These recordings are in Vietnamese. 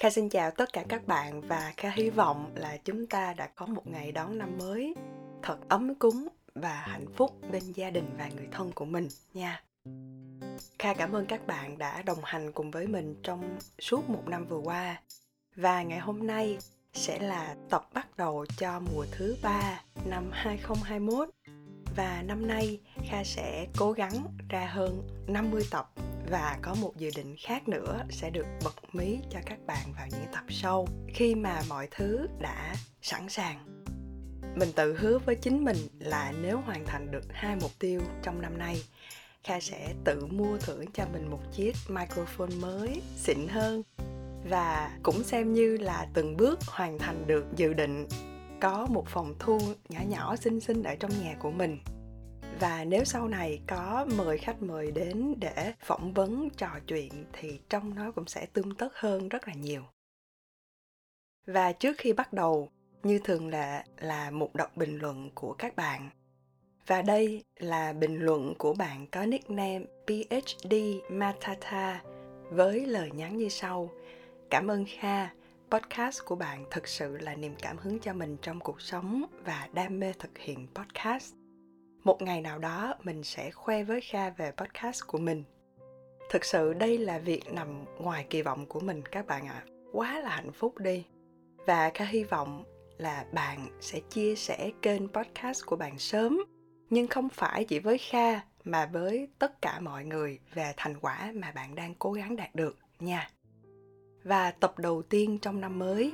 Kha xin chào tất cả các bạn và Kha hy vọng là chúng ta đã có một ngày đón năm mới thật ấm cúng và hạnh phúc bên gia đình và người thân của mình nha. Kha cảm ơn các bạn đã đồng hành cùng với mình trong suốt một năm vừa qua. Và ngày hôm nay sẽ là tập bắt đầu cho mùa thứ ba năm 2021 và năm nay Kha sẽ cố gắng ra hơn 50 tập và có một dự định khác nữa sẽ được bật mí cho các bạn vào những tập sau, khi mà mọi thứ đã sẵn sàng. Mình tự hứa với chính mình là nếu hoàn thành được hai mục tiêu trong năm nay, kha sẽ tự mua thưởng cho mình một chiếc microphone mới xịn hơn và cũng xem như là từng bước hoàn thành được dự định. Có một phòng thu nhỏ nhỏ, xinh xinh ở trong nhà của mình và nếu sau này có mời khách mời đến để phỏng vấn trò chuyện thì trong nó cũng sẽ tươm tất hơn rất là nhiều. Và trước khi bắt đầu như thường lệ là một đọc bình luận của các bạn. Và đây là bình luận của bạn có nickname PhD Matata với lời nhắn như sau. Cảm ơn Kha, podcast của bạn thực sự là niềm cảm hứng cho mình trong cuộc sống và đam mê thực hiện podcast một ngày nào đó, mình sẽ khoe với kha về podcast của mình. Thực sự đây là việc nằm ngoài kỳ vọng của mình, các bạn ạ. À. quá là hạnh phúc đi. Và kha hy vọng là bạn sẽ chia sẻ kênh podcast của bạn sớm. Nhưng không phải chỉ với kha, mà với tất cả mọi người về thành quả mà bạn đang cố gắng đạt được nha. Và tập đầu tiên trong năm mới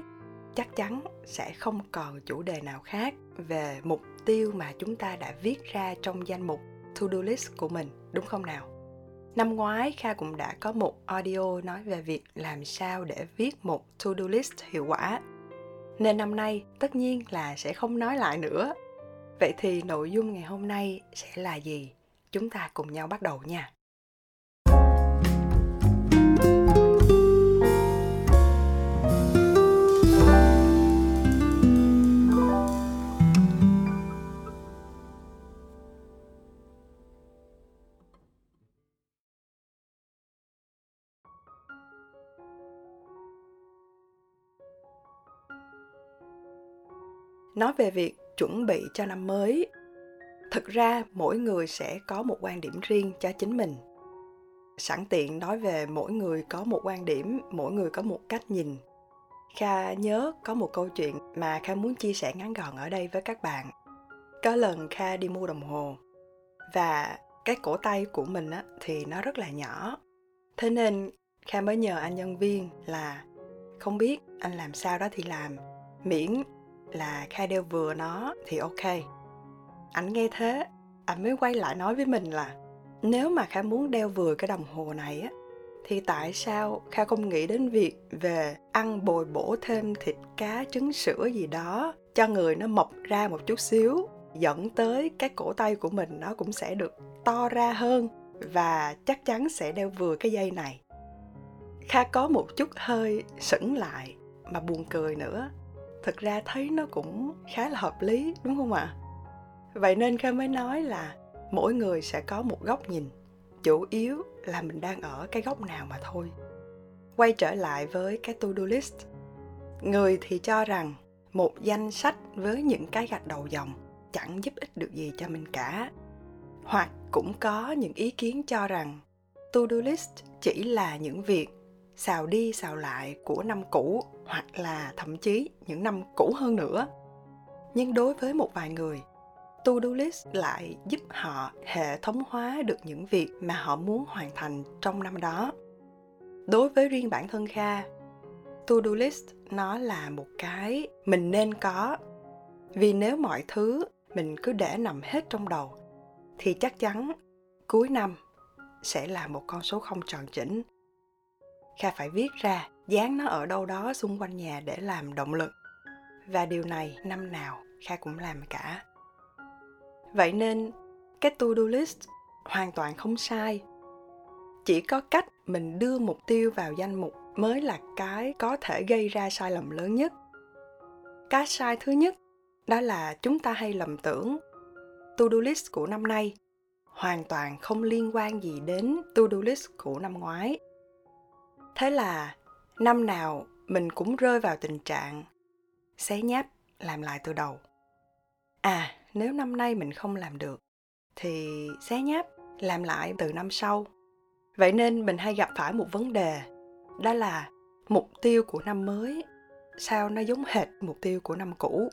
chắc chắn sẽ không còn chủ đề nào khác về mục tiêu mà chúng ta đã viết ra trong danh mục to-do list của mình, đúng không nào? Năm ngoái Kha cũng đã có một audio nói về việc làm sao để viết một to-do list hiệu quả. Nên năm nay tất nhiên là sẽ không nói lại nữa. Vậy thì nội dung ngày hôm nay sẽ là gì? Chúng ta cùng nhau bắt đầu nha. Nói về việc chuẩn bị cho năm mới. Thực ra mỗi người sẽ có một quan điểm riêng cho chính mình. Sẵn tiện nói về mỗi người có một quan điểm mỗi người có một cách nhìn. Kha nhớ có một câu chuyện mà kha muốn chia sẻ ngắn gọn ở đây với các bạn. Có lần kha đi mua đồng hồ và cái cổ tay của mình á, thì nó rất là nhỏ. Thế nên kha mới nhờ anh nhân viên là không biết anh làm sao đó thì làm miễn là khai đeo vừa nó, thì ok. Ảnh nghe thế ảnh mới quay lại nói với mình là, nếu mà kha muốn đeo vừa cái đồng hồ này á, thì tại sao kha không nghĩ đến việc về ăn bồi bổ thêm thịt, cá, trứng, sữa gì đó cho người nó mọc ra một chút xíu, dẫn tới cái cổ tay của mình nó cũng sẽ được to ra hơn và chắc chắn sẽ đeo vừa cái dây này. Kha có một chút hơi sững lại mà buồn cười nữa thực ra thấy nó cũng khá là hợp lý, đúng không ạ? Vậy nên kha mới nói là mỗi người sẽ có một góc nhìn, chủ yếu là mình đang ở cái góc nào mà thôi. Quay trở lại với cái to do list. Người thì cho rằng một danh sách với những cái gạch đầu dòng chẳng giúp ích được gì cho mình cả. Hoặc cũng có những ý kiến cho rằng to do list chỉ là những việc xào đi xào lại của năm cũ hoặc là thậm chí những năm cũ hơn nữa. Nhưng đối với một vài người to-do list lại giúp họ hệ thống hóa được những việc mà họ muốn hoàn thành trong năm đó. Đối với riêng bản thân kha to-do list nó là một cái mình nên có. Vì nếu mọi thứ mình cứ để nằm hết trong đầu, thì chắc chắn cuối năm sẽ là một con số không tròn chỉnh kha phải viết ra dán nó ở đâu đó xung quanh nhà để làm động lực. Và điều này năm nào kha cũng làm cả. Vậy nên, cái to do list hoàn toàn không sai. Chỉ có cách mình đưa mục tiêu vào danh mục mới là cái có thể gây ra sai lầm lớn nhất. Cái sai thứ nhất, đó là chúng ta hay lầm tưởng to do list của năm nay hoàn toàn không liên quan gì đến to do list của năm ngoái thế là năm nào mình cũng rơi vào tình trạng xé nháp, làm lại từ đầu. À nếu năm nay mình không làm được, thì xé nháp, làm lại từ năm sau. Vậy nên mình hay gặp phải một vấn đề, đó là mục tiêu của năm mới, sao nó giống hệt mục tiêu của năm cũ?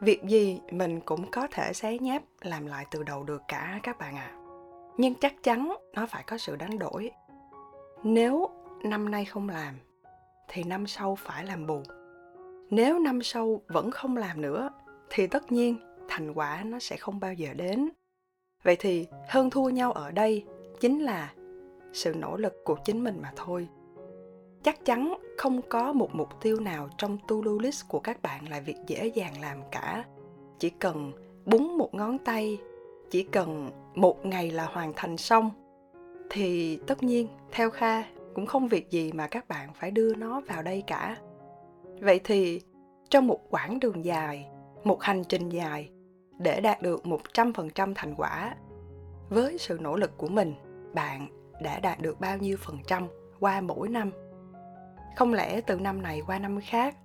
Việc gì mình cũng có thể xé nháp, làm lại từ đầu được cả các bạn ạ. À. nhưng chắc chắn nó phải có sự đánh đổi. Nếu năm nay không làm, thì năm sau phải làm bù. Nếu năm sau vẫn không làm nữa, thì tất nhiên thành quả nó sẽ không bao giờ đến. Vậy thì hơn thua nhau ở đây chính là sự nỗ lực của chính mình mà thôi. Chắc chắn không có một mục tiêu nào trong to-do list của các bạn là việc dễ dàng làm cả. Chỉ cần búng một ngón tay, chỉ cần một ngày là hoàn thành xong, thì tất nhiên, theo kha cũng không việc gì mà các bạn phải đưa nó vào đây cả. Vậy thì, trong một quãng đường dài, một hành trình dài, để đạt được 100% thành quả, với sự nỗ lực của mình, bạn đã đạt được bao nhiêu phần trăm qua mỗi năm? Không lẽ từ năm này qua năm khác,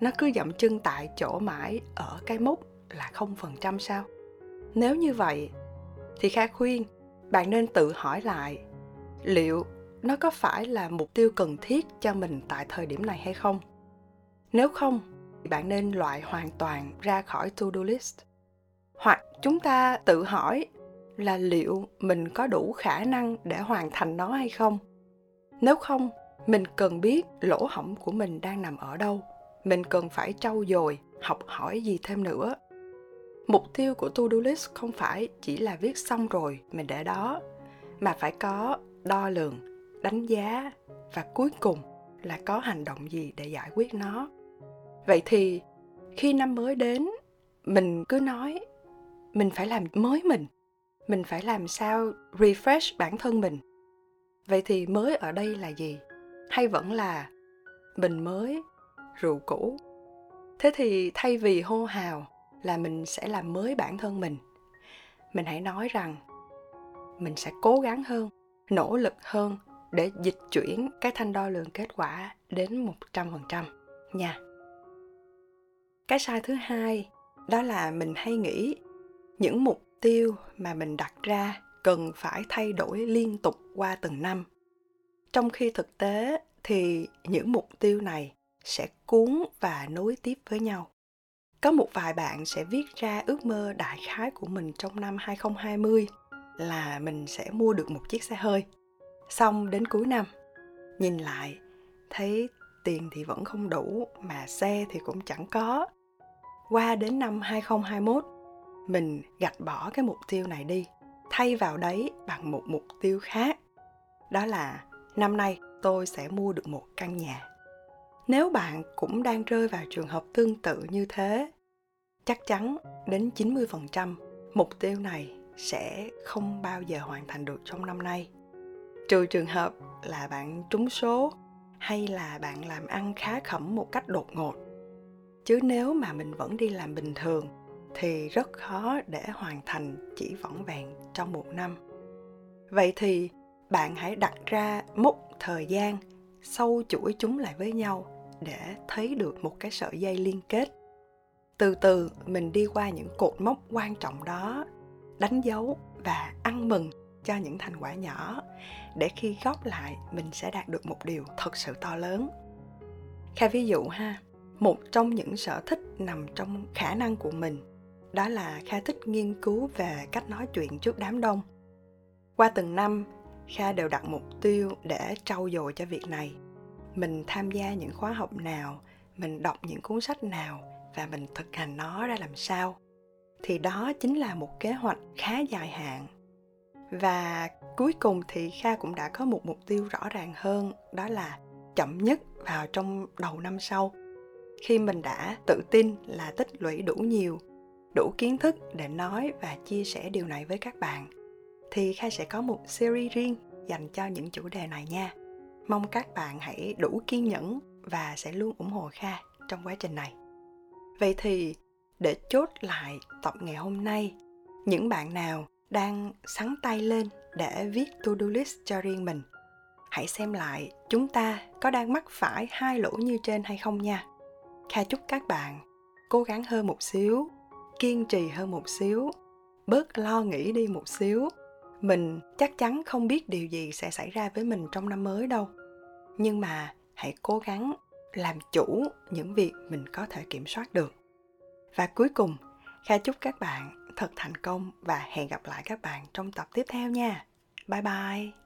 nó cứ dậm chân tại chỗ mãi ở cái mốc là không phần trăm sao? Nếu như vậy, thì kha khuyên, bạn nên tự hỏi lại, liệu nó có phải là mục tiêu cần thiết cho mình tại thời điểm này hay không? Nếu không bạn nên loại hoàn toàn ra khỏi to do list. Hoặc chúng ta tự hỏi là liệu mình có đủ khả năng để hoàn thành nó hay không? Nếu không, mình cần biết lỗ hổng của mình đang nằm ở đâu. Mình cần phải trau dồi, học hỏi gì thêm nữa. Mục tiêu của to do list không phải chỉ là viết xong rồi mình để đó, mà phải có đo lường đánh giá và cuối cùng là có hành động gì để giải quyết nó. Vậy thì khi năm mới đến, mình cứ nói, mình phải làm mới mình mình phải làm sao refresh bản thân mình. Vậy thì mới ở đây là gì? Hay vẫn là mình mới, rượu cũ? Thế thì thay vì hô hào là mình sẽ làm mới bản thân mình mình hãy nói rằng mình sẽ cố gắng hơn, nỗ lực hơn để dịch chuyển cái thanh đo lường kết quả đến 100% nha. Cái sai thứ hai, đó là mình hay nghĩ những mục tiêu mà mình đặt ra cần phải thay đổi liên tục qua từng năm. Trong khi thực tế thì những mục tiêu này sẽ cuốn và nối tiếp với nhau. Có một vài bạn sẽ viết ra ước mơ đại khái của mình trong năm 2020 là mình sẽ mua được một chiếc xe hơi. Xong đến cuối năm, nhìn lại thấy tiền thì vẫn không đủ mà xe thì cũng chẳng có. Qua đến năm 2021, mình gạch bỏ cái mục tiêu này đi, thay vào đấy bằng một mục tiêu khác. Đó là năm nay tôi sẽ mua được một căn nhà. Nếu bạn cũng đang rơi vào trường hợp tương tự như thế, chắc chắn đến 90% mục tiêu này sẽ không bao giờ hoàn thành được trong năm nay trừ trường hợp là bạn trúng số hay là bạn làm ăn khá khẩm một cách đột ngột. Chứ nếu mà mình vẫn đi làm bình thường thì rất khó để hoàn thành chỉ vỏn vẹn trong một năm. Vậy thì bạn hãy đặt ra mốc thời gian sâu chuỗi chúng lại với nhau để thấy được một cái sợi dây liên kết. Từ từ mình đi qua những cột mốc quan trọng đó, đánh dấu và ăn mừng cho những thành quả nhỏ. Để khi góp lại, mình sẽ đạt được một điều thật sự to lớn. Kha ví dụ ha, một trong những sở thích nằm trong khả năng của mình, đó là kha thích nghiên cứu về cách nói chuyện trước đám đông. Qua từng năm kha đều đặt mục tiêu để trau dồi cho việc này. Mình tham gia những khóa học nào, mình đọc những cuốn sách nào và mình thực hành nó ra làm sao. Thì đó chính là một kế hoạch khá dài hạn và cuối cùng thì kha cũng đã có một mục tiêu rõ ràng hơn, đó là chậm nhất vào trong đầu năm sau. Khi mình đã tự tin là tích lũy đủ nhiều, đủ kiến thức để nói và chia sẻ điều này với các bạn, thì kha sẽ có một series riêng dành cho những chủ đề này nha. Mong các bạn hãy đủ kiên nhẫn và sẽ luôn ủng hộ kha trong quá trình này. Vậy thì, để chốt lại tập ngày hôm nay, những bạn nào đang sắn tay lên để viết to-do list cho riêng mình. Hãy xem lại, chúng ta có đang mắc phải hai lỗ như trên hay không nha. Kha chúc các bạn cố gắng hơn một xíu, kiên trì hơn một xíu, bớt lo nghĩ đi một xíu. Mình chắc chắn không biết điều gì sẽ xảy ra với mình trong năm mới đâu. Nhưng mà hãy cố gắng làm chủ những việc mình có thể kiểm soát được. Và cuối cùng, kha chúc các bạn thật thành công và hẹn gặp lại các bạn trong tập tiếp theo nha. Bye bye.